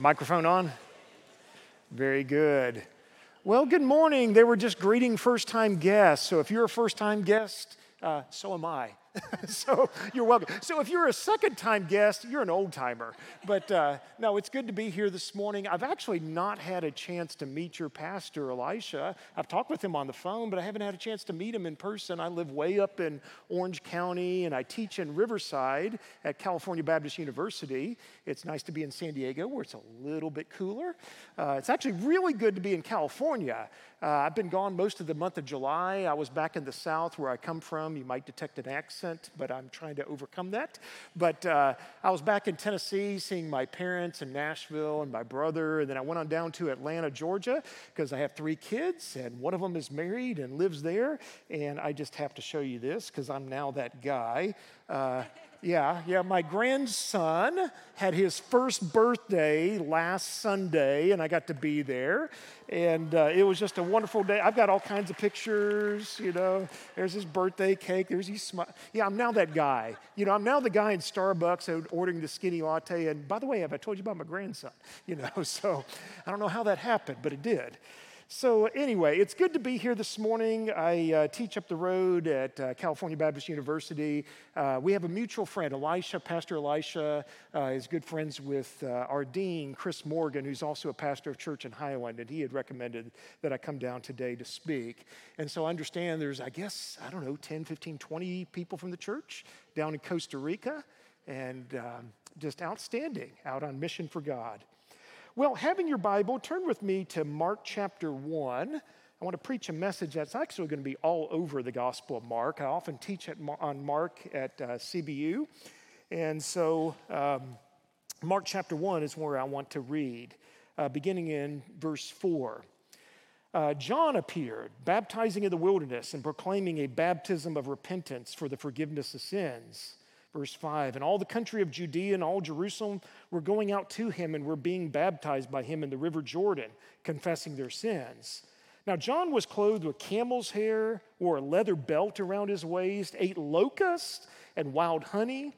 Microphone on? Very good. Well, good morning. They were just greeting first time guests. So if you're a first time guest, uh, so am I. so you're welcome. So if you're a second time guest, you're an old timer. But uh, no, it's good to be here this morning. I've actually not had a chance to meet your pastor, Elisha. I've talked with him on the phone, but I haven't had a chance to meet him in person. I live way up in Orange County and I teach in Riverside at California Baptist University. It's nice to be in San Diego where it's a little bit cooler. Uh, it's actually really good to be in California. Uh, I've been gone most of the month of July. I was back in the South where I come from. You might detect an accent, but I'm trying to overcome that. But uh, I was back in Tennessee seeing my parents in Nashville and my brother. And then I went on down to Atlanta, Georgia, because I have three kids, and one of them is married and lives there. And I just have to show you this because I'm now that guy. Uh, yeah, yeah. My grandson had his first birthday last Sunday, and I got to be there. And uh, it was just a wonderful day. I've got all kinds of pictures, you know. There's his birthday cake. There's his smile. Yeah, I'm now that guy. You know, I'm now the guy in Starbucks ordering the skinny latte. And by the way, have I told you about my grandson? You know, so I don't know how that happened, but it did. So, anyway, it's good to be here this morning. I uh, teach up the road at uh, California Baptist University. Uh, we have a mutual friend, Elisha, Pastor Elisha, uh, is good friends with uh, our dean, Chris Morgan, who's also a pastor of church in Highland, and he had recommended that I come down today to speak. And so I understand there's, I guess, I don't know, 10, 15, 20 people from the church down in Costa Rica, and um, just outstanding, out on mission for God. Well, having your Bible, turn with me to Mark chapter 1. I want to preach a message that's actually going to be all over the Gospel of Mark. I often teach on Mark at uh, CBU. And so, um, Mark chapter 1 is where I want to read, uh, beginning in verse 4. Uh, John appeared, baptizing in the wilderness and proclaiming a baptism of repentance for the forgiveness of sins. Verse 5 And all the country of Judea and all Jerusalem were going out to him and were being baptized by him in the river Jordan, confessing their sins. Now, John was clothed with camel's hair, wore a leather belt around his waist, ate locusts and wild honey,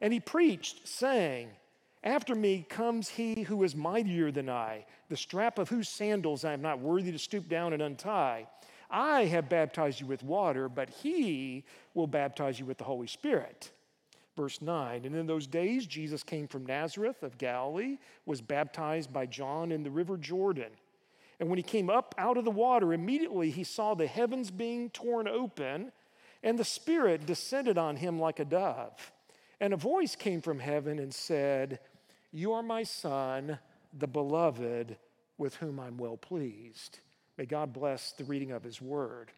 and he preached, saying, After me comes he who is mightier than I, the strap of whose sandals I am not worthy to stoop down and untie. I have baptized you with water, but he will baptize you with the Holy Spirit. Verse 9, and in those days Jesus came from Nazareth of Galilee, was baptized by John in the river Jordan. And when he came up out of the water, immediately he saw the heavens being torn open, and the Spirit descended on him like a dove. And a voice came from heaven and said, You are my Son, the beloved, with whom I'm well pleased. May God bless the reading of his word.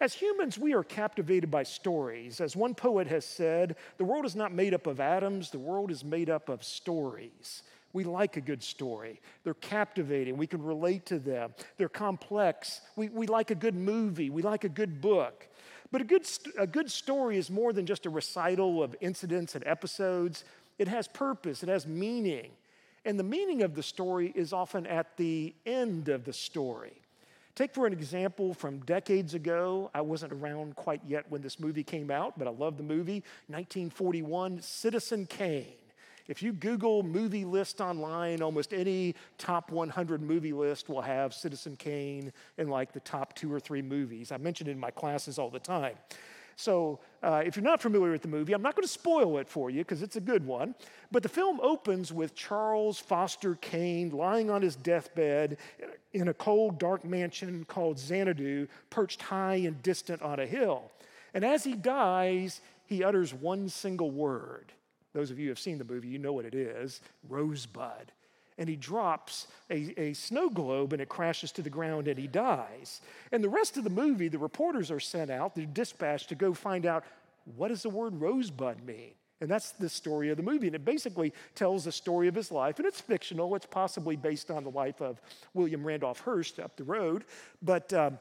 As humans, we are captivated by stories. As one poet has said, the world is not made up of atoms, the world is made up of stories. We like a good story. They're captivating. We can relate to them. They're complex. We, we like a good movie. We like a good book. But a good, a good story is more than just a recital of incidents and episodes. It has purpose, it has meaning. And the meaning of the story is often at the end of the story. Take, for an example, from decades ago, I wasn't around quite yet when this movie came out, but I love the movie 1941 Citizen Kane. If you Google movie list online, almost any top 100 movie list will have Citizen Kane in like the top two or three movies. I mention it in my classes all the time. So, uh, if you're not familiar with the movie, I'm not going to spoil it for you because it's a good one. But the film opens with Charles Foster Kane lying on his deathbed in a cold, dark mansion called Xanadu, perched high and distant on a hill. And as he dies, he utters one single word. Those of you who have seen the movie, you know what it is Rosebud and he drops a, a snow globe and it crashes to the ground and he dies. And the rest of the movie, the reporters are sent out, they're dispatched to go find out what does the word rosebud mean? And that's the story of the movie. And it basically tells the story of his life. And it's fictional. It's possibly based on the life of William Randolph Hearst up the road. But um,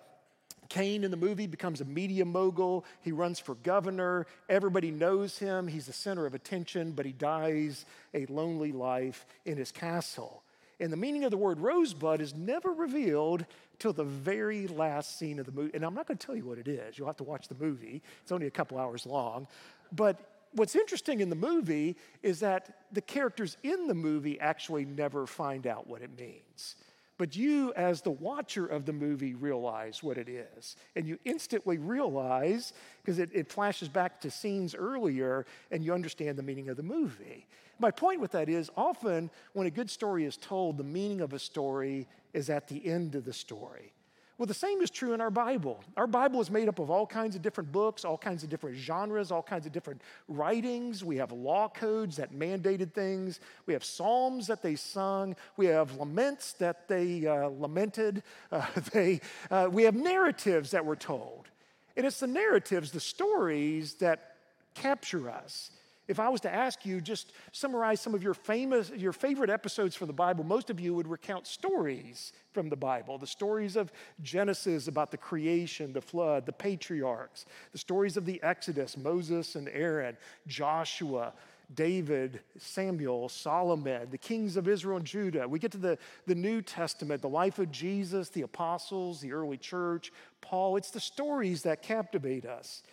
Kane in the movie becomes a media mogul. He runs for governor. Everybody knows him. He's the center of attention, but he dies a lonely life in his castle. And the meaning of the word rosebud is never revealed till the very last scene of the movie. And I'm not going to tell you what it is. You'll have to watch the movie. It's only a couple hours long. But what's interesting in the movie is that the characters in the movie actually never find out what it means. But you, as the watcher of the movie, realize what it is. And you instantly realize, because it, it, flashes back to scenes earlier, and you understand the meaning of the movie. My point with that is often when a good story is told, the meaning of a story is at the end of the story. Well, the same is true in our Bible. Our Bible is made up of all kinds of different books, all kinds of different genres, all kinds of different writings. We have law codes that mandated things. We have psalms that they sung. We have laments that they uh, lamented. Uh, they, uh, we have narratives that were told. And it's the narratives, the stories that capture us. If I was to ask you, just summarize some of your famous, your favorite episodes from the Bible, most of you would recount stories from the Bible. The stories of Genesis about the creation, the flood, the patriarchs, the stories of the Exodus, Moses and Aaron, Joshua, David, Samuel, Solomon, the kings of Israel and Judah. We get to the, the New Testament, the life of Jesus, the apostles, the early church, Paul. It's the stories that captivate us.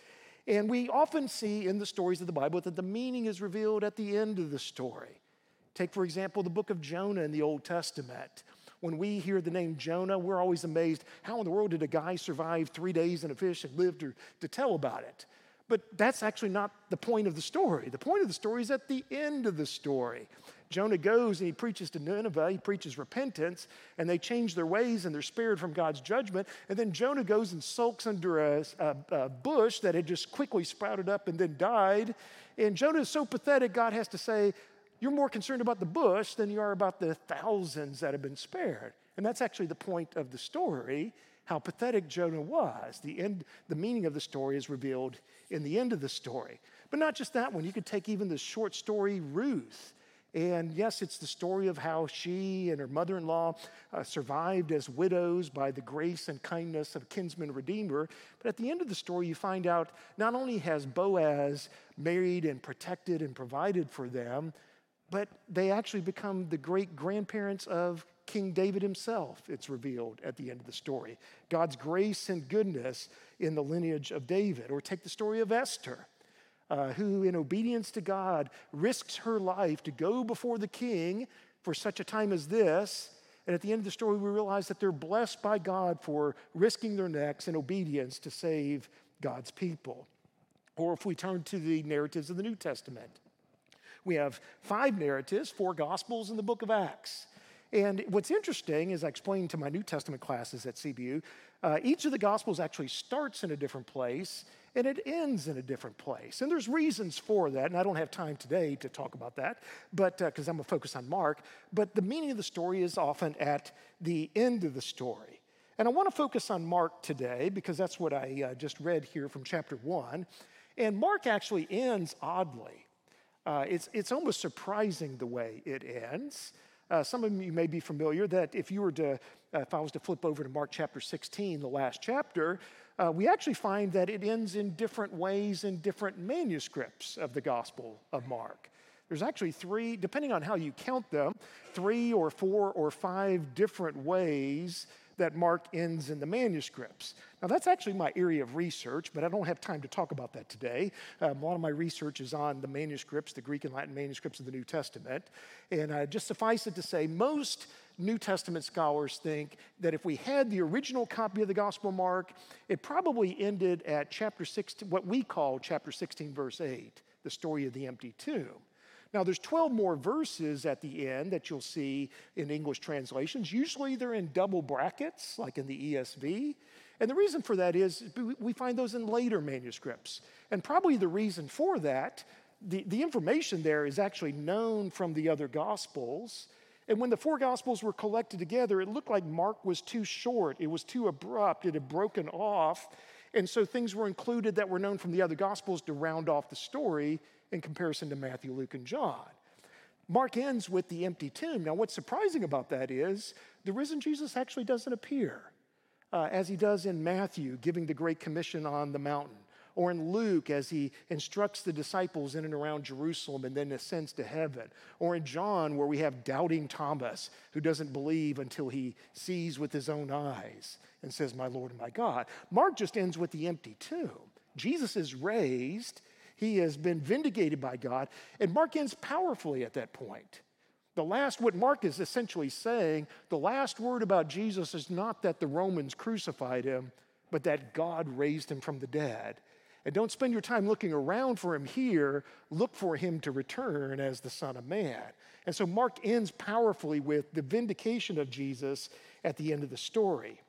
And we often see in the stories of the Bible that the meaning is revealed at the end of the story. Take, for example, the book of Jonah in the Old Testament. When we hear the name Jonah, we're always amazed how in the world did a guy survive three days in a fish and live to, to tell about it? But that's actually not the point of the story. The point of the story is at the end of the story. Jonah goes and he preaches to Nineveh, he preaches repentance, and they change their ways and they're spared from God's judgment. And then Jonah goes and sulks under a, a, a bush that had just quickly sprouted up and then died. And Jonah is so pathetic, God has to say, You're more concerned about the bush than you are about the thousands that have been spared. And that's actually the point of the story how pathetic Jonah was. The, end, the meaning of the story is revealed in the end of the story. But not just that one, you could take even the short story Ruth. And yes, it's the story of how she and her mother in law uh, survived as widows by the grace and kindness of kinsman redeemer. But at the end of the story, you find out not only has Boaz married and protected and provided for them, but they actually become the great grandparents of King David himself, it's revealed at the end of the story. God's grace and goodness in the lineage of David. Or take the story of Esther uh, who, in obedience to God, risks her life to go before the king for such a time as this. And at the end of the story, we realize that they're blessed by God for risking their necks in obedience to save God's people. Or if we turn to the narratives of the New Testament, we have five narratives, four gospels in the book of Acts. And what's interesting, as I explained to my New Testament classes at CBU, uh, each of the gospels actually starts in a different place and it ends in a different place. And there's reasons for that, and I don't have time today to talk about that, but because uh, I'm going to focus on Mark. But the meaning of the story is often at the end of the story. And I want to focus on Mark today because that's what I uh, just read here from chapter one. And Mark actually ends oddly. Uh, it's, it's almost surprising the way it ends. Uh, some of you may be familiar that if you were to, uh, if I was to flip over to Mark chapter 16, the last chapter, uh, we actually find that it ends in different ways in different manuscripts of the Gospel of Mark. There's actually three, depending on how you count them, three or four or five different ways that Mark ends in the manuscripts. Now, that's actually my area of research, but I don't have time to talk about that today. Um, a lot of my research is on the manuscripts, the Greek and Latin manuscripts of the New Testament. And uh, just suffice it to say, most New Testament scholars think that if we had the original copy of the Gospel Mark, it probably ended at chapter 16, what we call chapter 16, verse 8, the story of the empty tomb. Now, there's 12 more verses at the end that you'll see in English translations. Usually they're in double brackets, like in the ESV. And the reason for that is we find those in later manuscripts. And probably the reason for that, the, the information there is actually known from the other Gospels. And when the four Gospels were collected together, it looked like Mark was too short, it was too abrupt, it had broken off. And so things were included that were known from the other Gospels to round off the story in comparison to Matthew, Luke, and John. Mark ends with the empty tomb. Now, what's surprising about that is the risen Jesus actually doesn't appear uh, as he does in Matthew, giving the Great Commission on the mountain, or in Luke as he instructs the disciples in and around Jerusalem and then ascends to heaven, or in John where we have doubting Thomas who doesn't believe until he sees with his own eyes and says, My Lord and my God. Mark just ends with the empty tomb. Jesus is raised He has been vindicated by God. And Mark ends powerfully at that point. The last, what Mark is essentially saying, the last word about Jesus is not that the Romans crucified him, but that God raised him from the dead. And don't spend your time looking around for him here, look for him to return as the Son of Man. And so Mark ends powerfully with the vindication of Jesus at the end of the story.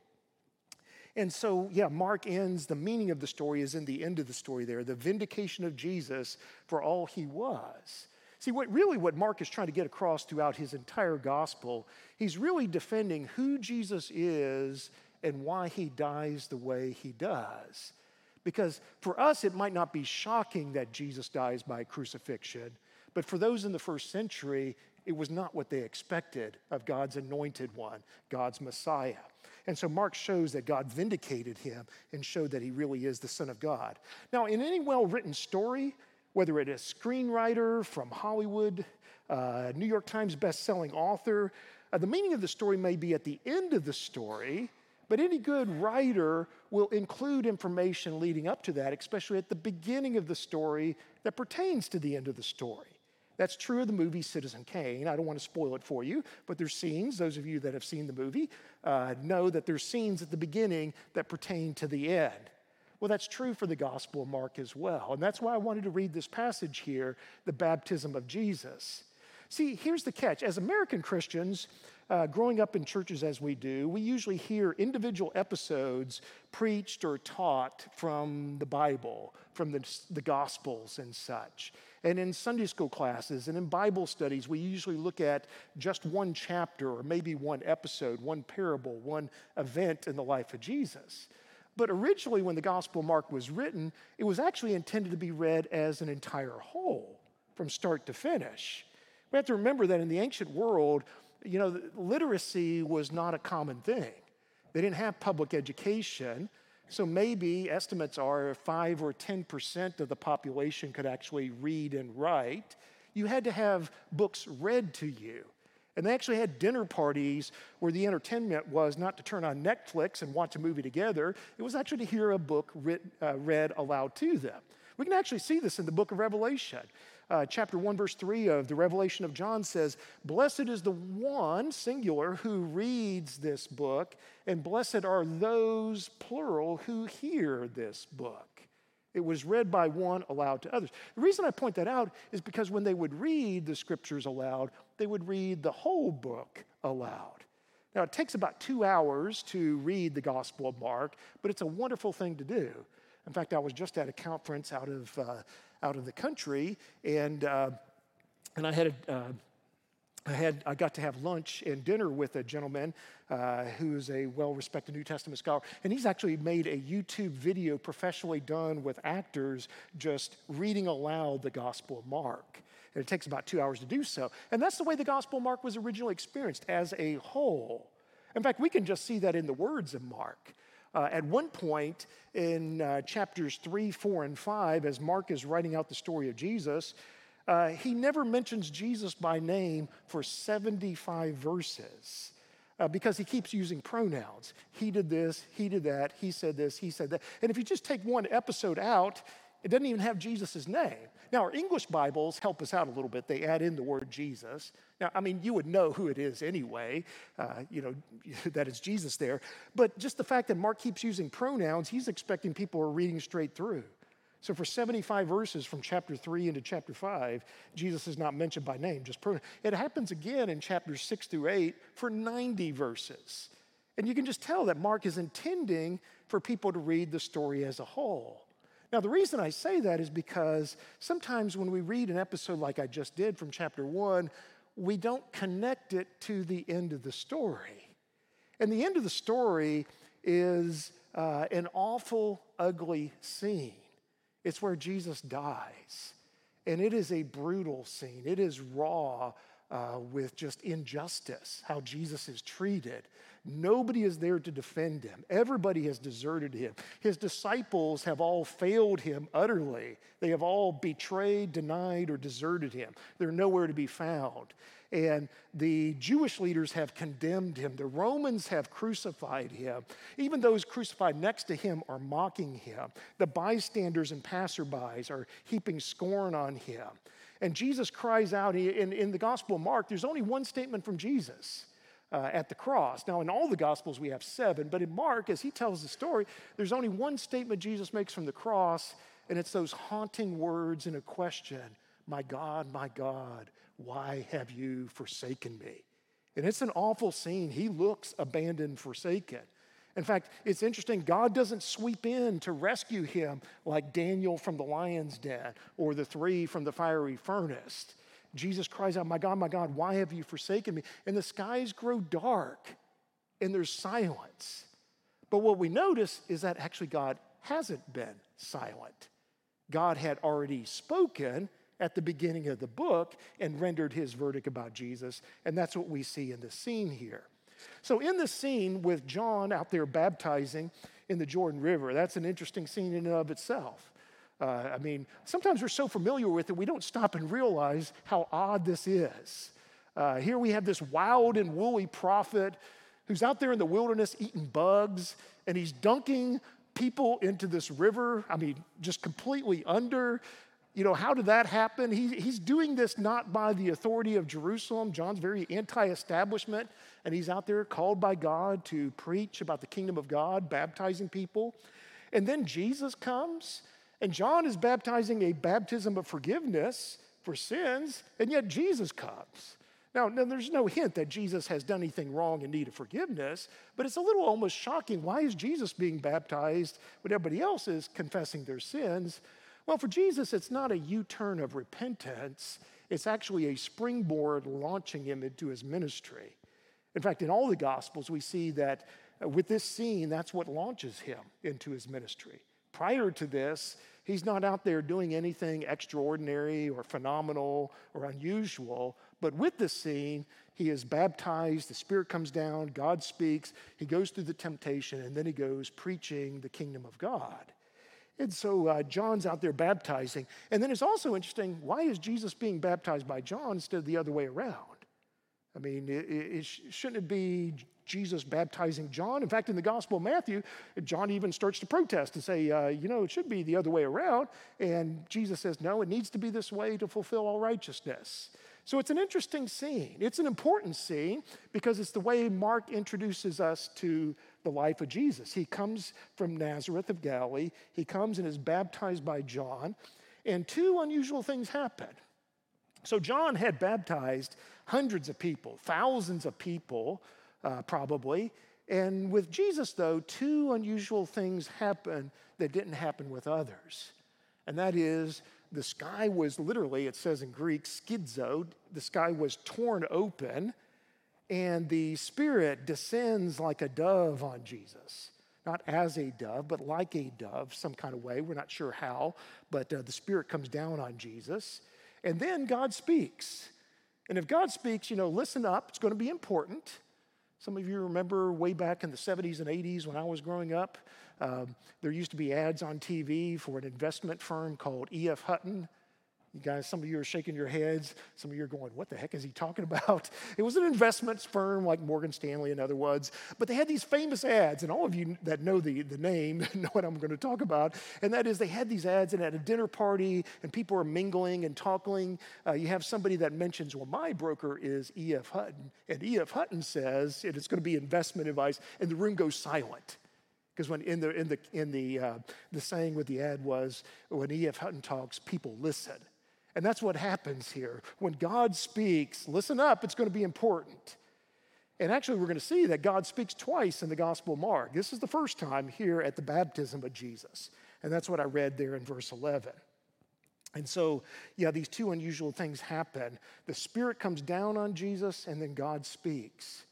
And so, yeah, Mark ends, the meaning of the story is in the end of the story there, the vindication of Jesus for all he was. See, what really what Mark is trying to get across throughout his entire gospel, he's really defending who Jesus is and why he dies the way he does. Because for us, it might not be shocking that Jesus dies by crucifixion, but for those in the first century, it was not what they expected of God's anointed one, God's Messiah. And so Mark shows that God vindicated him and showed that he really is the Son of God. Now, in any well written story, whether it is screenwriter from Hollywood, uh, New York Times best-selling author. Uh, the meaning of the story may be at the end of the story, but any good writer will include information leading up to that, especially at the beginning of the story that pertains to the end of the story. That's true of the movie Citizen Kane. I don't want to spoil it for you, but there's scenes, those of you that have seen the movie uh, know that there's scenes at the beginning that pertain to the end. Well, that's true for the Gospel of Mark as well. And that's why I wanted to read this passage here the baptism of Jesus. See, here's the catch. As American Christians, uh, growing up in churches as we do, we usually hear individual episodes preached or taught from the Bible, from the, the Gospels and such. And in Sunday school classes and in Bible studies, we usually look at just one chapter or maybe one episode, one parable, one event in the life of Jesus. But originally, when the Gospel of Mark was written, it was actually intended to be read as an entire whole from start to finish. We have to remember that in the ancient world, you know, literacy was not a common thing. They didn't have public education. So maybe estimates are 5 or 10% of the population could actually read and write. You had to have books read to you. And they actually had dinner parties where the entertainment was not to turn on Netflix and watch a movie together, it was actually to hear a book writ, uh, read aloud to them. We can actually see this in the book of Revelation. Uh, chapter 1, verse 3 of the Revelation of John says, Blessed is the one, singular, who reads this book, and blessed are those, plural, who hear this book. It was read by one aloud to others. The reason I point that out is because when they would read the scriptures aloud, they would read the whole book aloud. Now, it takes about two hours to read the Gospel of Mark, but it's a wonderful thing to do. In fact, I was just at a conference out of, uh, out of the country, and, uh, and I had a, uh, I, had, I got to have lunch and dinner with a gentleman uh, who's a well respected New Testament scholar. And he's actually made a YouTube video professionally done with actors just reading aloud the Gospel of Mark. And it takes about two hours to do so. And that's the way the Gospel of Mark was originally experienced as a whole. In fact, we can just see that in the words of Mark. Uh, at one point in uh, chapters 3, 4, and 5, as Mark is writing out the story of Jesus, uh, he never mentions Jesus by name for 75 verses. Uh, because he keeps using pronouns. He did this, he did that, he said this, he said that. And if you just take one episode out, it doesn't even have Jesus' name. Now, our English Bibles help us out a little bit. They add in the word Jesus. Now, I mean, you would know who it is anyway, uh, you know, that it's Jesus there. But just the fact that Mark keeps using pronouns, he's expecting people are reading straight through. So for 75 verses from chapter 3 into chapter 5, Jesus is not mentioned by name, just pronouns. It happens again in chapters 6 through 8 for 90 verses. And you can just tell that Mark is intending for people to read the story as a whole. Now, the reason I say that is because sometimes when we read an episode like I just did from chapter 1, we don't connect it to the end of the story. And the end of the story is uh, an awful, ugly scene. It's where Jesus dies. And it is a brutal scene. It is raw uh, with just injustice, how Jesus is treated. Nobody is there to defend him. Everybody has deserted him. His disciples have all failed him utterly. They have all betrayed, denied, or deserted him. They're nowhere to be found. and the Jewish leaders have condemned him. The Romans have crucified him. Even those crucified next to him are mocking him. The bystanders and passerbys are heaping scorn on him. And Jesus cries out in, in the Gospel of Mark, there's only one statement from Jesus. Uh, at the cross. Now, in all the Gospels, we have seven, but in Mark, as he tells the story, there's only one statement Jesus makes from the cross, and it's those haunting words in a question My God, my God, why have you forsaken me? And it's an awful scene. He looks abandoned, forsaken. In fact, it's interesting, God doesn't sweep in to rescue him like Daniel from the lion's den or the three from the fiery furnace. Jesus cries out, My God, my God, why have you forsaken me? And the skies grow dark and there's silence. But what we notice is that actually God hasn't been silent. God had already spoken at the beginning of the book and rendered his verdict about Jesus. And that's what we see in the scene here. So, in the scene with John out there baptizing in the Jordan River, that's an interesting scene in and of itself. Uh, I mean, sometimes we're so familiar with it, we don't stop and realize how odd this is. Uh, here we have this wild and woolly prophet who's out there in the wilderness eating bugs, and he's dunking people into this river. I mean, just completely under. You know, how did that happen? He, he's doing this not by the authority of Jerusalem. John's very anti establishment, and he's out there called by God to preach about the kingdom of God, baptizing people. And then Jesus comes, and John is baptizing a baptism of forgiveness for sins, and yet Jesus comes. Now, now, there's no hint that Jesus has done anything wrong in need of forgiveness, but it's a little almost shocking. Why is Jesus being baptized when everybody else is confessing their sins? Well, for Jesus, it's not a U turn of repentance, it's actually a springboard launching him into his ministry. In fact, in all the Gospels, we see that uh, with this scene, that's what launches him into his ministry. Prior to this, he's not out there doing anything extraordinary or phenomenal or unusual, but with this scene, he is baptized, the Spirit comes down, God speaks, he goes through the temptation, and then he goes preaching the kingdom of God. And so uh, John's out there baptizing. And then it's also interesting why is Jesus being baptized by John instead of the other way around? I mean, it, it, shouldn't it be Jesus baptizing John? In fact, in the Gospel of Matthew, John even starts to protest and say, uh, you know, it should be the other way around. And Jesus says, no, it needs to be this way to fulfill all righteousness. So it's an interesting scene. It's an important scene because it's the way Mark introduces us to the life of Jesus. He comes from Nazareth of Galilee, he comes and is baptized by John, and two unusual things happen. So, John had baptized hundreds of people, thousands of people, uh, probably. And with Jesus, though, two unusual things happen that didn't happen with others. And that is, the sky was literally, it says in Greek, schizo, the sky was torn open, and the Spirit descends like a dove on Jesus. Not as a dove, but like a dove, some kind of way. We're not sure how, but uh, the Spirit comes down on Jesus. And then God speaks. And if God speaks, you know, listen up, it's going to be important. Some of you remember way back in the 70s and 80s when I was growing up, um, there used to be ads on TV for an investment firm called E.F. Hutton. You guys, some of you are shaking your heads. Some of you are going, What the heck is he talking about? It was an investment firm like Morgan Stanley and other ones, but they had these famous ads, and all of you that know the, the name know what I'm going to talk about. And that is, they had these ads, and at a dinner party, and people are mingling and talking. Uh, you have somebody that mentions, Well, my broker is E.F. Hutton. And E.F. Hutton says, and it's going to be investment advice, and the room goes silent. Because when in the in the in the uh, the saying with the ad was when E.F. Hutton talks, people listen. And that's what happens here. When God speaks, listen up, it's going to be important. And actually, we're going to see that God speaks twice in the Gospel of Mark. This is the first time here at the baptism of Jesus. And that's what I read there in verse 11. And so, yeah, these two unusual things happen. The Spirit comes down on Jesus, and then God speaks.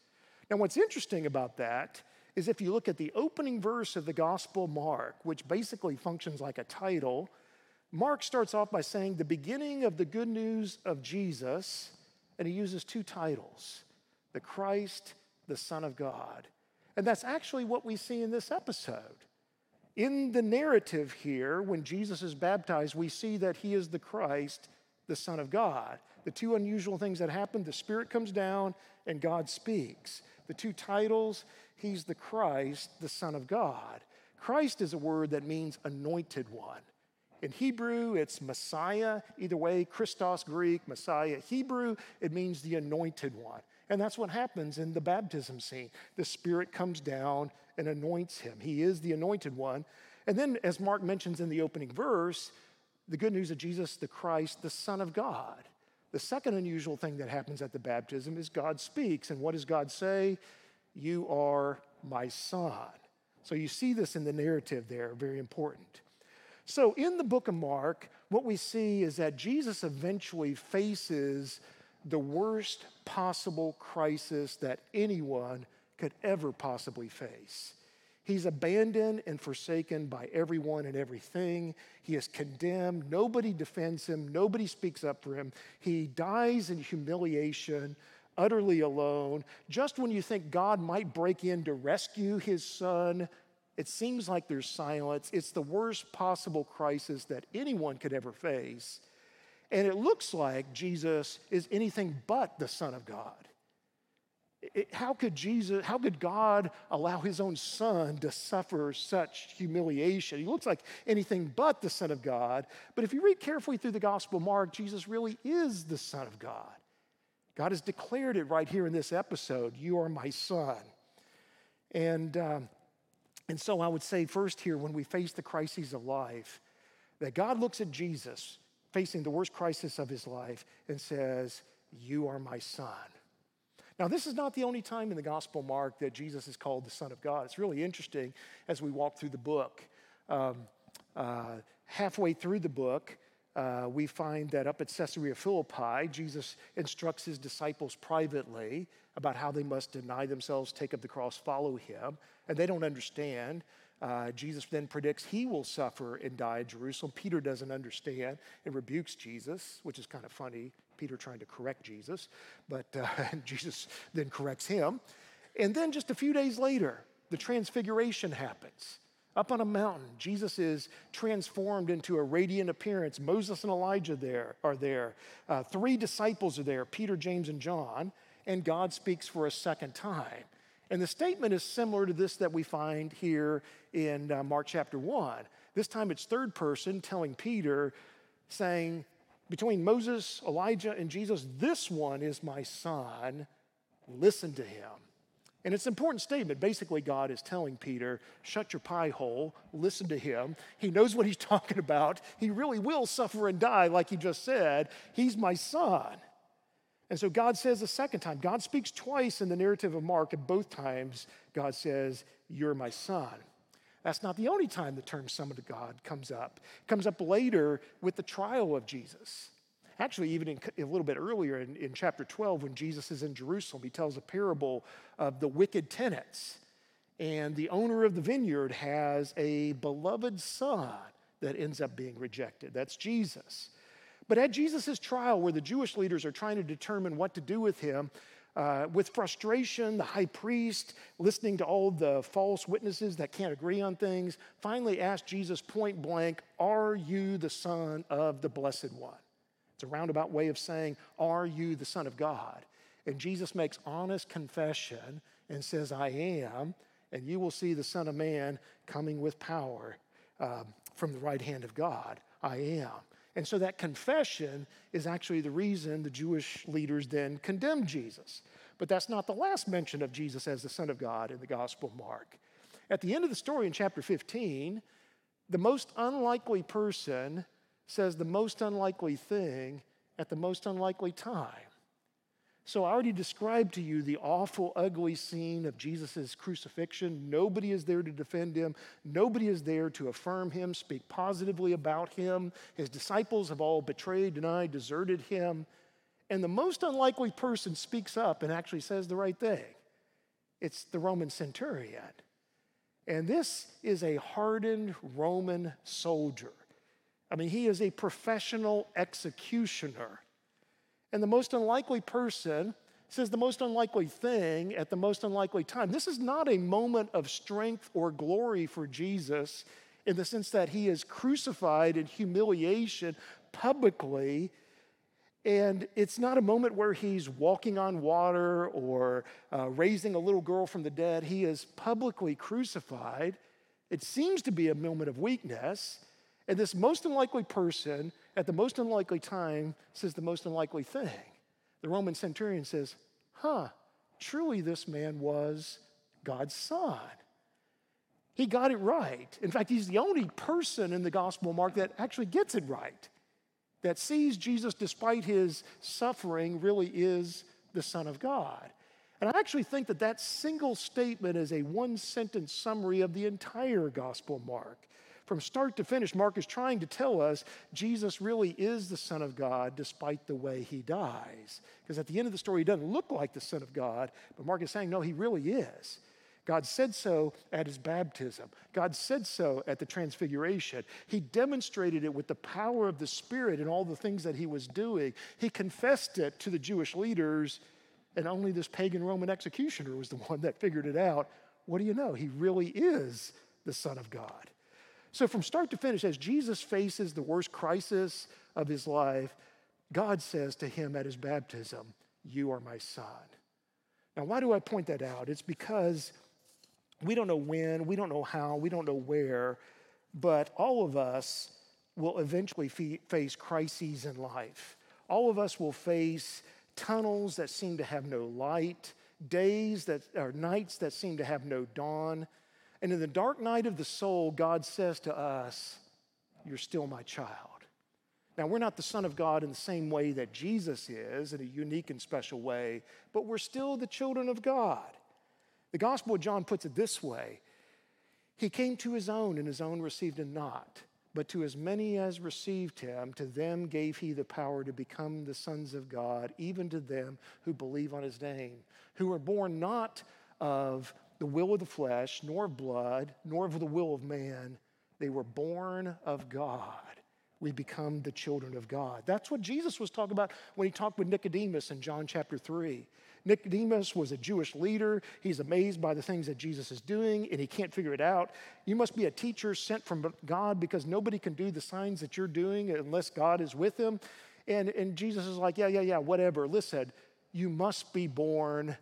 Now, what's interesting about that is if you look at the opening verse of the Gospel Mark, which basically functions like a title, Mark starts off by saying the beginning of the good news of Jesus, and he uses two titles the Christ, the Son of God. And that's actually what we see in this episode. In the narrative here, when Jesus is baptized, we see that he is the Christ, the Son of God. The two unusual things that happen the Spirit comes down and God speaks. The two titles He's the Christ, the Son of God. Christ is a word that means anointed one. In Hebrew, it's Messiah. Either way, Christos, Greek, Messiah, Hebrew, it means the anointed one. And that's what happens in the baptism scene. The Spirit comes down and anoints him. He is the anointed one. And then, as Mark mentions in the opening verse, the good news of Jesus, the Christ, the Son of God. The second unusual thing that happens at the baptism is God speaks. And what does God say? You are my son. So you see this in the narrative there, very important. So in the book of Mark, what we see is that Jesus eventually faces the worst possible crisis that anyone could ever possibly face. He's abandoned and forsaken by everyone and everything. He is condemned. Nobody defends him. Nobody speaks up for him. He dies in humiliation, utterly alone. Just when you think God might break in to rescue his son, it seems like there's silence. It's the worst possible crisis that anyone could ever face. And it looks like Jesus is anything but the Son of God. It, how could Jesus, how could God allow his own son to suffer such humiliation? He looks like anything but the Son of God. But if you read carefully through the Gospel of Mark, Jesus really is the Son of God. God has declared it right here in this episode You are my son. And, um, and so I would say, first, here, when we face the crises of life, that God looks at Jesus facing the worst crisis of his life and says, You are my son. Now, this is not the only time in the Gospel Mark that Jesus is called the Son of God. It's really interesting as we walk through the book. Um, uh, halfway through the book, uh, we find that up at Caesarea Philippi, Jesus instructs his disciples privately about how they must deny themselves, take up the cross, follow him, and they don't understand. Uh, Jesus then predicts he will suffer and die at Jerusalem. Peter doesn't understand and rebukes Jesus, which is kind of funny. Peter trying to correct Jesus, but uh, Jesus then corrects him. And then just a few days later, the transfiguration happens. Up on a mountain, Jesus is transformed into a radiant appearance. Moses and Elijah there are there. Uh, three disciples are there, Peter, James, and John, and God speaks for a second time. And the statement is similar to this that we find here in uh, Mark chapter 1. This time it's third person telling Peter, saying, Between Moses, Elijah, and Jesus, this one is my son. Listen to him. And it's an important statement. Basically, God is telling Peter, shut your pie hole, listen to him. He knows what he's talking about. He really will suffer and die, like he just said. He's my son. And so God says a second time, God speaks twice in the narrative of Mark, and both times God says, You're my son. That's not the only time the term son of God comes up. It comes up later with the trial of Jesus. Actually, even in, a little bit earlier in, in chapter 12, when Jesus is in Jerusalem, he tells a parable of the wicked tenants. And the owner of the vineyard has a beloved son that ends up being rejected. That's Jesus. But at Jesus' trial, where the Jewish leaders are trying to determine what to do with him, uh, with frustration, the high priest, listening to all the false witnesses that can't agree on things, finally asked Jesus point blank, Are you the Son of the Blessed One? It's a roundabout way of saying, Are you the Son of God? And Jesus makes honest confession and says, I am, and you will see the Son of Man coming with power um, from the right hand of God. I am. And so that confession is actually the reason the Jewish leaders then condemned Jesus. But that's not the last mention of Jesus as the Son of God in the Gospel Mark. At the end of the story in chapter 15, the most unlikely person says the most unlikely thing at the most unlikely time. So I already described to you the awful, ugly scene of Jesus' crucifixion. Nobody is there to defend him. Nobody is there to affirm him, speak positively about him. His disciples have all betrayed, denied, deserted him. And the most unlikely person speaks up and actually says the right thing. It's the Roman centurion. And this is a hardened Roman soldier. I mean, he is a professional executioner. And the most unlikely person says the most unlikely thing at the most unlikely time. This is not a moment of strength or glory for Jesus in the sense that he is crucified in humiliation publicly. And it's not a moment where he's walking on water or uh, raising a little girl from the dead. He is publicly crucified. It seems to be a moment of weakness. And this most unlikely person, at the most unlikely time, says the most unlikely thing. The Roman centurion says, Huh, truly this man was God's son. He got it right. In fact, he's the only person in the Gospel Mark that actually gets it right that sees Jesus, despite his suffering, really is the Son of God. And I actually think that that single statement is a one sentence summary of the entire Gospel Mark. From start to finish, Mark is trying to tell us Jesus really is the Son of God despite the way he dies. Because at the end of the story, he doesn't look like the Son of God, but Mark is saying, no, he really is. God said so at his baptism. God said so at the transfiguration. He demonstrated it with the power of the Spirit and all the things that he was doing. He confessed it to the Jewish leaders, and only this pagan Roman executioner was the one that figured it out. What do you know? He really is the Son of God. So, from start to finish, as Jesus faces the worst crisis of his life, God says to him at his baptism, You are my son. Now, why do I point that out? It's because we don't know when, we don't know how, we don't know where, but all of us will eventually face crises in life. All of us will face tunnels that seem to have no light, days that are nights that seem to have no dawn. And in the dark night of the soul, God says to us, You're still my child. Now, we're not the Son of God in the same way that Jesus is, in a unique and special way, but we're still the children of God. The Gospel of John puts it this way He came to his own, and his own received him not. But to as many as received him, to them gave he the power to become the sons of God, even to them who believe on his name, who were born not of the will of the flesh, nor of blood, nor of the will of man. They were born of God. We become the children of God. That's what Jesus was talking about when he talked with Nicodemus in John chapter 3. Nicodemus was a Jewish leader. He's amazed by the things that Jesus is doing and he can't figure it out. You must be a teacher sent from God because nobody can do the signs that you're doing unless God is with him. And, and Jesus is like, Yeah, yeah, yeah, whatever. Listen, you must be born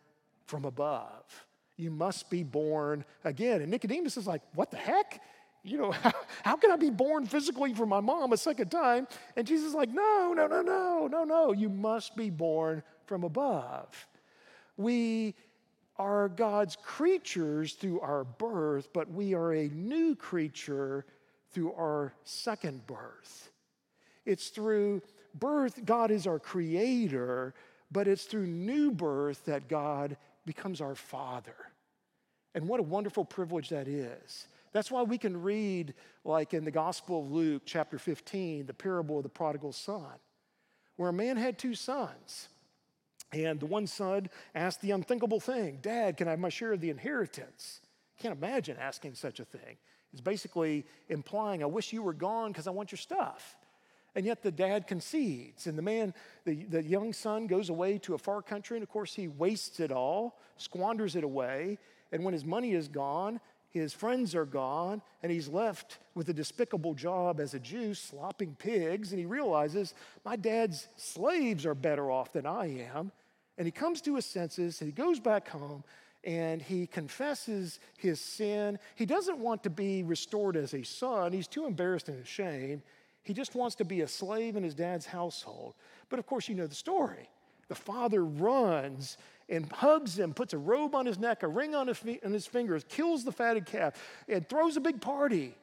from above. You must be born again. And Nicodemus is like, What the heck? you know, how, how, can I be born physically from my mom a second time? And Jesus is like, no, no, no, no, no, no. You must be born from above. We are God's creatures through our birth, but we are a new creature through our second birth. It's through birth, God is our creator, but it's through new birth that God becomes our father. And what a wonderful privilege that is. That's why we can read, like in the Gospel of Luke, chapter 15, the parable of the prodigal son, where a man had two sons. And the one son asked the unthinkable thing Dad, can I have my share of the inheritance? Can't imagine asking such a thing. It's basically implying, I wish you were gone because I want your stuff. And yet the dad concedes. And the man, the, the young son, goes away to a far country. And of course, he wastes it all, squanders it away. And when his money is gone, his friends are gone, and he's left with a despicable job as a Jew, slopping pigs. And he realizes, my dad's slaves are better off than I am. And he comes to his senses and he goes back home and he confesses his sin. He doesn't want to be restored as a son, he's too embarrassed and ashamed. He just wants to be a slave in his dad's household. But of course, you know the story. The father runs and hugs him, puts a robe on his neck, a ring on his, on his fingers, kills the fatted calf, and throws a big party.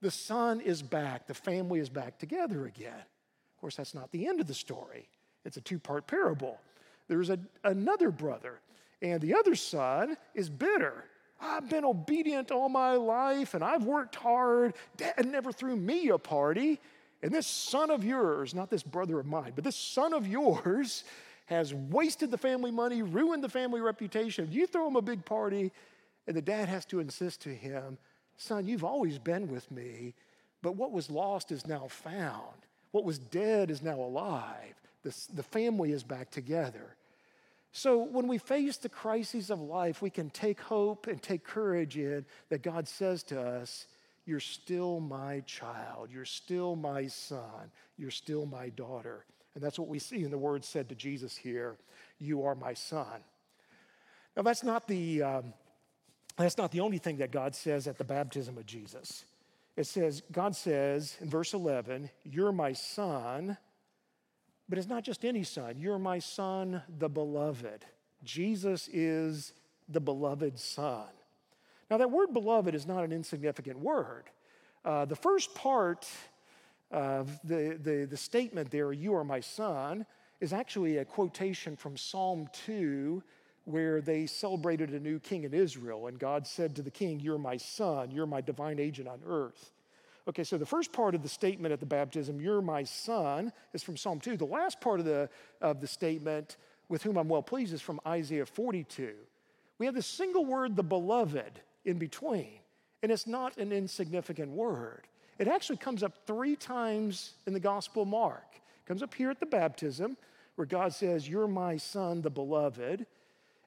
The son is back. The family is back together again. Of course, that's not the end of the story. It's a two part parable. There's a, another brother, and the other son is bitter. I've been obedient all my life and I've worked hard. Dad never threw me a party. And this son of yours, not this brother of mine, but this son of yours has wasted the family money, ruined the family reputation. You throw him a big party, and the dad has to insist to him, Son, you've always been with me, but what was lost is now found. What was dead is now alive. The, the family is back together. So when we face the crises of life, we can take hope and take courage in that God says to us, You're still my child. You're still my son. You're still my daughter. And that's what we see in the words said to Jesus here You are my son. Now, that's not the. Um, that's not the only thing that God says at the baptism of Jesus. It says, God says in verse 11, You're my son, but it's not just any son. You're my son, the beloved. Jesus is the beloved son. Now, that word beloved is not an insignificant word. Uh, the first part of the, the, the statement there, you are my son, is actually a quotation from Psalm 2, where they celebrated a new king in Israel. And God said to the king, You're my son, you're my divine agent on earth. Okay, so the first part of the statement at the baptism, You're my son, is from Psalm 2. The last part of the, of the statement, with whom I'm well pleased, is from Isaiah 42. We have the single word, the beloved, in between. And it's not an insignificant word. It actually comes up three times in the Gospel Mark. It comes up here at the baptism, where God says, You're my son, the beloved.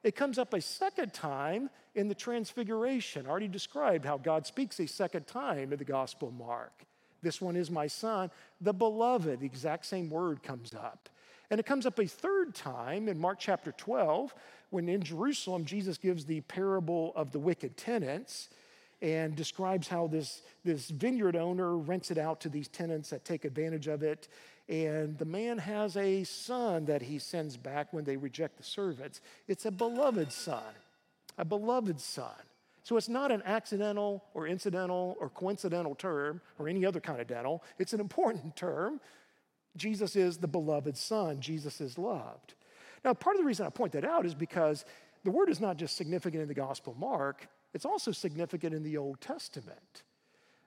It comes up a second time in the Transfiguration. I already described how God speaks a second time in the Gospel Mark. This one is my son, the beloved. The exact same word comes up. And it comes up a third time in Mark chapter 12 when in Jerusalem Jesus gives the parable of the wicked tenants and describes how this, this vineyard owner rents it out to these tenants that take advantage of it. And the man has a son that he sends back when they reject the servants. It's a beloved son, a beloved son. So it's not an accidental or incidental or coincidental term or any other kind of dental. It's an important term Jesus is the beloved Son, Jesus is loved. Now, part of the reason I point that out is because the word is not just significant in the Gospel Mark, it's also significant in the Old Testament.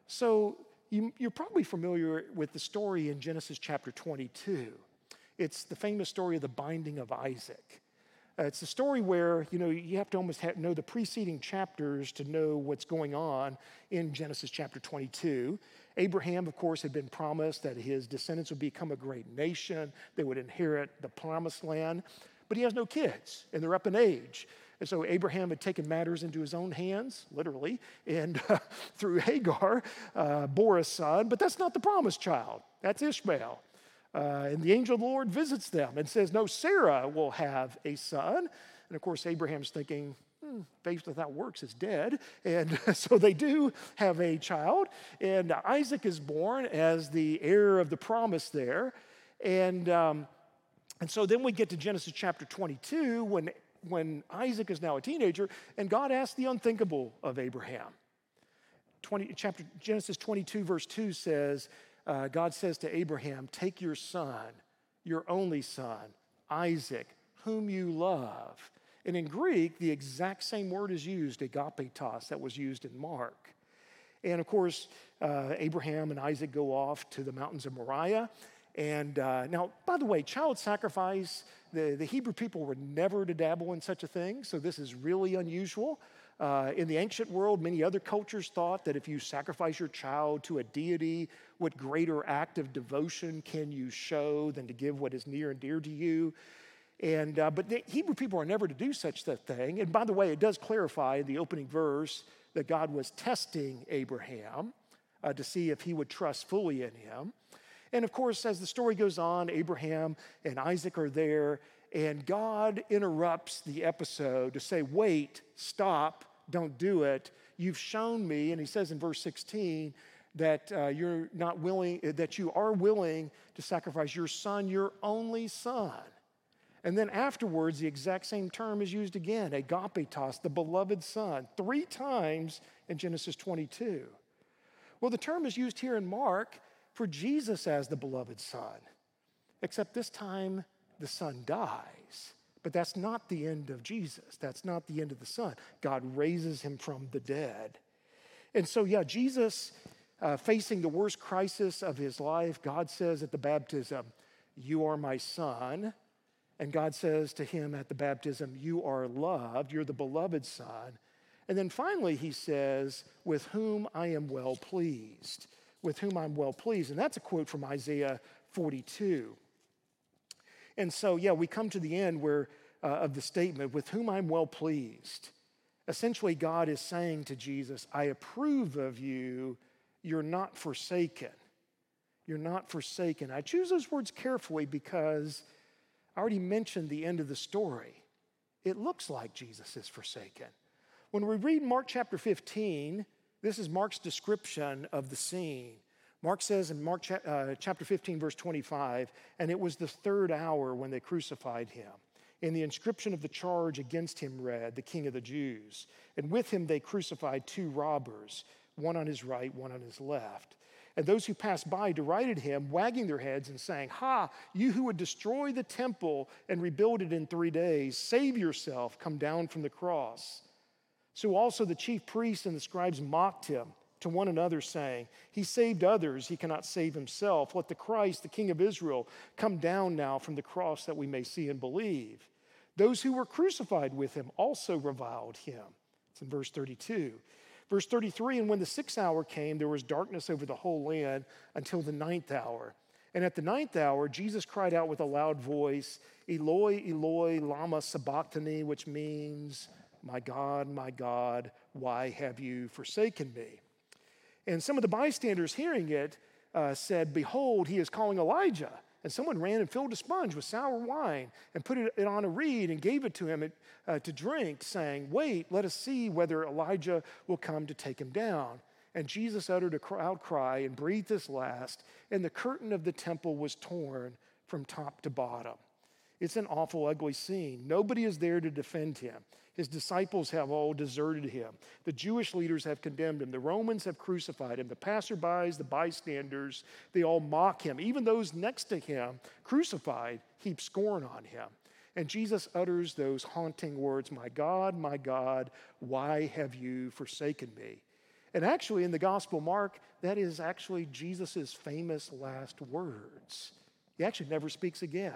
So, you, are probably familiar with the story in Genesis chapter 22. It's the famous story of the binding of Isaac. Uh, it's a story where you know you have to almost have, know the preceding chapters to know what's going on in Genesis chapter 22. Abraham, of course, had been promised that his descendants would become a great nation. They would inherit the promised land, but he has no kids, and they're up in age. And so Abraham had taken matters into his own hands, literally, and uh, through Hagar uh, bore a son. But that's not the promised child. That's Ishmael. Uh, and the angel of the Lord visits them and says, No, Sarah will have a son. And of course, Abraham's thinking, hmm, faith without works is dead. And so they do have a child. And Isaac is born as the heir of the promise there. And, um, and so then we get to Genesis chapter 22 when, when Isaac is now a teenager, and God asks the unthinkable of Abraham. 20, chapter, Genesis 22, verse 2 says, uh, God says to Abraham, Take your son, your only son, Isaac, whom you love. And in Greek, the exact same word is used, agapetos, that was used in Mark. And of course, uh, Abraham and Isaac go off to the mountains of Moriah. And uh, now, by the way, child sacrifice, the, the Hebrew people were never to dabble in such a thing, so this is really unusual. Uh, in the ancient world, many other cultures thought that if you sacrifice your child to a deity, what greater act of devotion can you show than to give what is near and dear to you? And, uh, but the Hebrew people are never to do such a thing. And by the way, it does clarify in the opening verse that God was testing Abraham uh, to see if he would trust fully in him. And of course, as the story goes on, Abraham and Isaac are there, and God interrupts the episode to say, Wait, stop, don't do it. You've shown me, and he says in verse 16, that uh, you're not willing, that you are willing to sacrifice your son, your only son. And then afterwards, the exact same term is used again, agapetos, the beloved son, three times in Genesis 22. Well, the term is used here in Mark for Jesus as the beloved son, except this time the son dies. But that's not the end of Jesus. That's not the end of the son. God raises him from the dead. And so, yeah, Jesus, uh, facing the worst crisis of his life, God says at the baptism, You are my son. And God says to him at the baptism, You are loved. You're the beloved son. And then finally, he says, With whom I am well pleased. With whom I'm well pleased. And that's a quote from Isaiah 42. And so, yeah, we come to the end where, uh, of the statement, with whom I'm well pleased. Essentially, God is saying to Jesus, I approve of you, you're not forsaken. You're not forsaken. I choose those words carefully because I already mentioned the end of the story. It looks like Jesus is forsaken. When we read Mark chapter 15, this is Mark's description of the scene. Mark says in Mark uh, chapter 15, verse 25, and it was the third hour when they crucified him. And the inscription of the charge against him read, the King of the Jews. And with him they crucified two robbers, one on his right, one on his left. And those who passed by derided him, wagging their heads and saying, Ha, you who would destroy the temple and rebuild it in three days, save yourself, come down from the cross. So also the chief priests and the scribes mocked him to one another, saying, He saved others, he cannot save himself. Let the Christ, the King of Israel, come down now from the cross that we may see and believe. Those who were crucified with him also reviled him. It's in verse 32. Verse 33 And when the sixth hour came, there was darkness over the whole land until the ninth hour. And at the ninth hour, Jesus cried out with a loud voice, Eloi, Eloi, Lama Sabachthani, which means, My God, my God, why have you forsaken me? And some of the bystanders hearing it uh, said, Behold, he is calling Elijah. And someone ran and filled a sponge with sour wine and put it on a reed and gave it to him uh, to drink, saying, Wait, let us see whether Elijah will come to take him down. And Jesus uttered a loud cry and breathed his last, and the curtain of the temple was torn from top to bottom. It's an awful, ugly scene. Nobody is there to defend him. His disciples have all deserted him. The Jewish leaders have condemned him. The Romans have crucified him. The passerbys, the bystanders, they all mock him. Even those next to him, crucified, heap scorn on him. And Jesus utters those haunting words My God, my God, why have you forsaken me? And actually, in the Gospel Mark, that is actually Jesus' famous last words. He actually never speaks again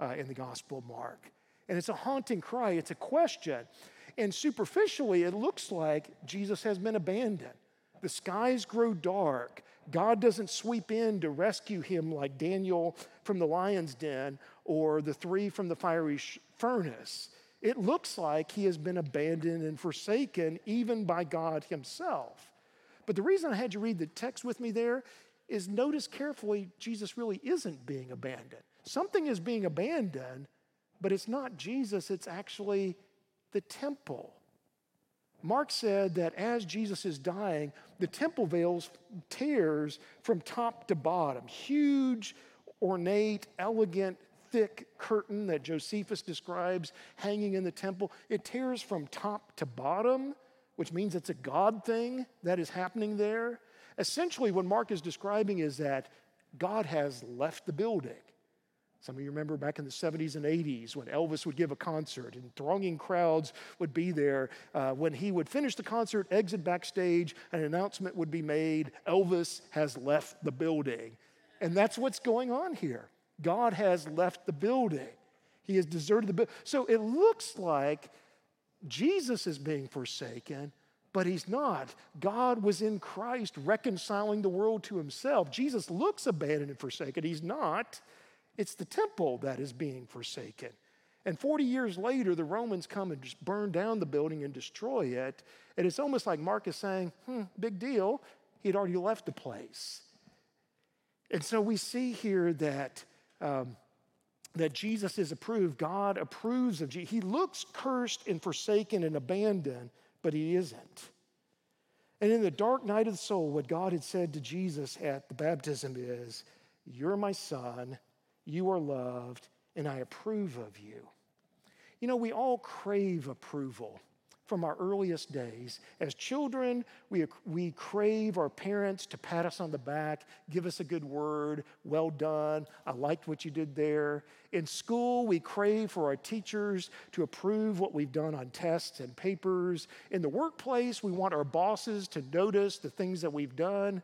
uh, in the Gospel Mark. And it's a haunting cry, it's a question. And superficially, it looks like Jesus has been abandoned. The skies grow dark. God doesn't sweep in to rescue him like Daniel from the lion's den or the three from the fiery furnace. It looks like he has been abandoned and forsaken even by God himself. But the reason I had you read the text with me there is notice carefully, Jesus really isn't being abandoned. Something is being abandoned, but it's not Jesus, it's actually the temple. Mark said that as Jesus is dying, the temple veils tears from top to bottom. Huge, ornate, elegant, thick curtain that Josephus describes hanging in the temple. It tears from top to bottom, which means it's a God thing that is happening there. Essentially, what Mark is describing is that God has left the building. Some of you remember back in the 70s and 80s when Elvis would give a concert and thronging crowds would be there. Uh, when he would finish the concert, exit backstage, an announcement would be made Elvis has left the building. And that's what's going on here. God has left the building, He has deserted the building. So it looks like Jesus is being forsaken, but He's not. God was in Christ reconciling the world to Himself. Jesus looks abandoned and forsaken, He's not. It's the temple that is being forsaken. And 40 years later, the Romans come and just burn down the building and destroy it. And it's almost like Mark is saying, hmm, big deal. He had already left the place. And so we see here that, um, that Jesus is approved. God approves of Jesus. He looks cursed and forsaken and abandoned, but he isn't. And in the dark night of the soul, what God had said to Jesus at the baptism is, You're my son you are loved, and I approve of you. You know, we all crave approval from our earliest days. As children, we, we crave our parents to pat us on the back, give us a good word, well done, I liked what you did there. In school, we crave for our teachers to approve what we've done on tests and papers. In the workplace, we want our bosses to notice the things that we've done.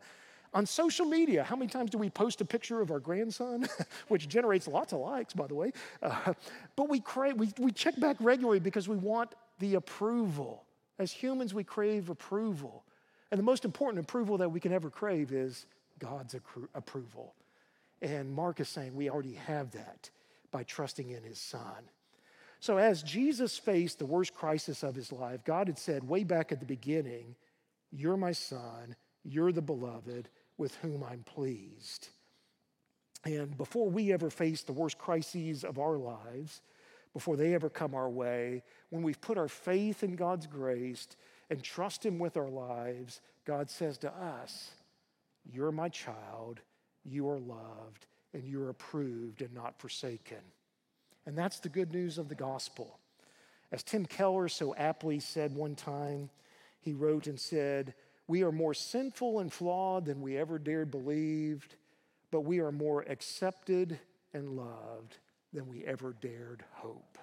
On social media, how many times do we post a picture of our grandson, which generates lots of likes, by the way? Uh, but we, we, we check back regularly because we want the approval. As humans, we crave approval. And the most important approval that we can ever crave is God's approval. And Mark is saying we already have that by trusting in his son. So, as Jesus faced the worst crisis of his life, God had said way back at the beginning, You're my son, you're the beloved, with whom I'm pleased. And before we ever face the worst crises of our lives, before they ever come our way, when we've put our faith in God's grace and trust Him with our lives, God says to us, You're my child, you are loved, and you're approved and not forsaken. And that's the good news of the gospel. As Tim Keller so aptly said one time, he wrote and said, We are more sinful and flawed than we ever dared believed, but we are more accepted and loved than we ever dared hope.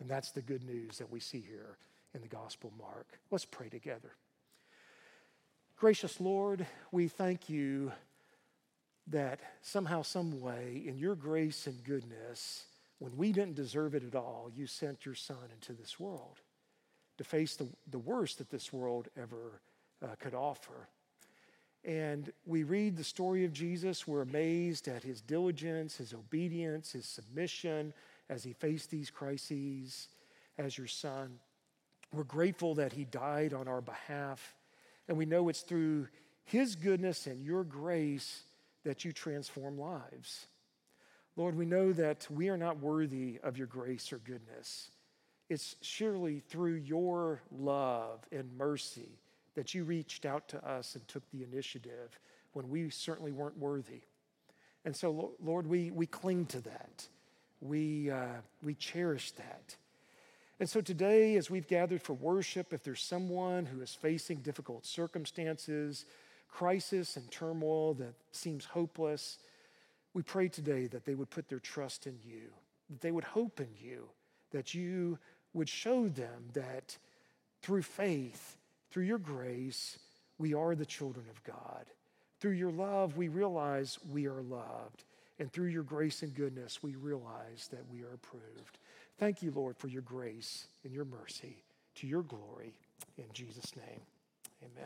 And that's the good news that we see here in the Gospel Mark. Let's pray together. Gracious Lord, we thank you that somehow, some way, in your grace and goodness, when we didn't deserve it at all, you sent your Son into this world to face the, the worst that this world ever uh, could offer. And we read the story of Jesus. We're amazed at his diligence, his obedience, his submission as he faced these crises as your son. We're grateful that he died on our behalf. And we know it's through his goodness and your grace that you transform lives. Lord, we know that we are not worthy of your grace or goodness. It's surely through your love and mercy that you reached out to us and took the initiative when we certainly weren't worthy. And so, Lord, we, we cling to that. We, uh, we cherish that. And so today, as we've gathered for worship, if there's someone who is facing difficult circumstances, crisis, and turmoil that seems hopeless, we pray today that they would put their trust in you, that they would hope in you, that you would show them that through faith, through your grace, we are the children of God. Through your love, we realize we are loved. And through your grace and goodness, we realize that we are approved. Thank you, Lord, for your grace and your mercy to your glory. In Jesus' name, amen.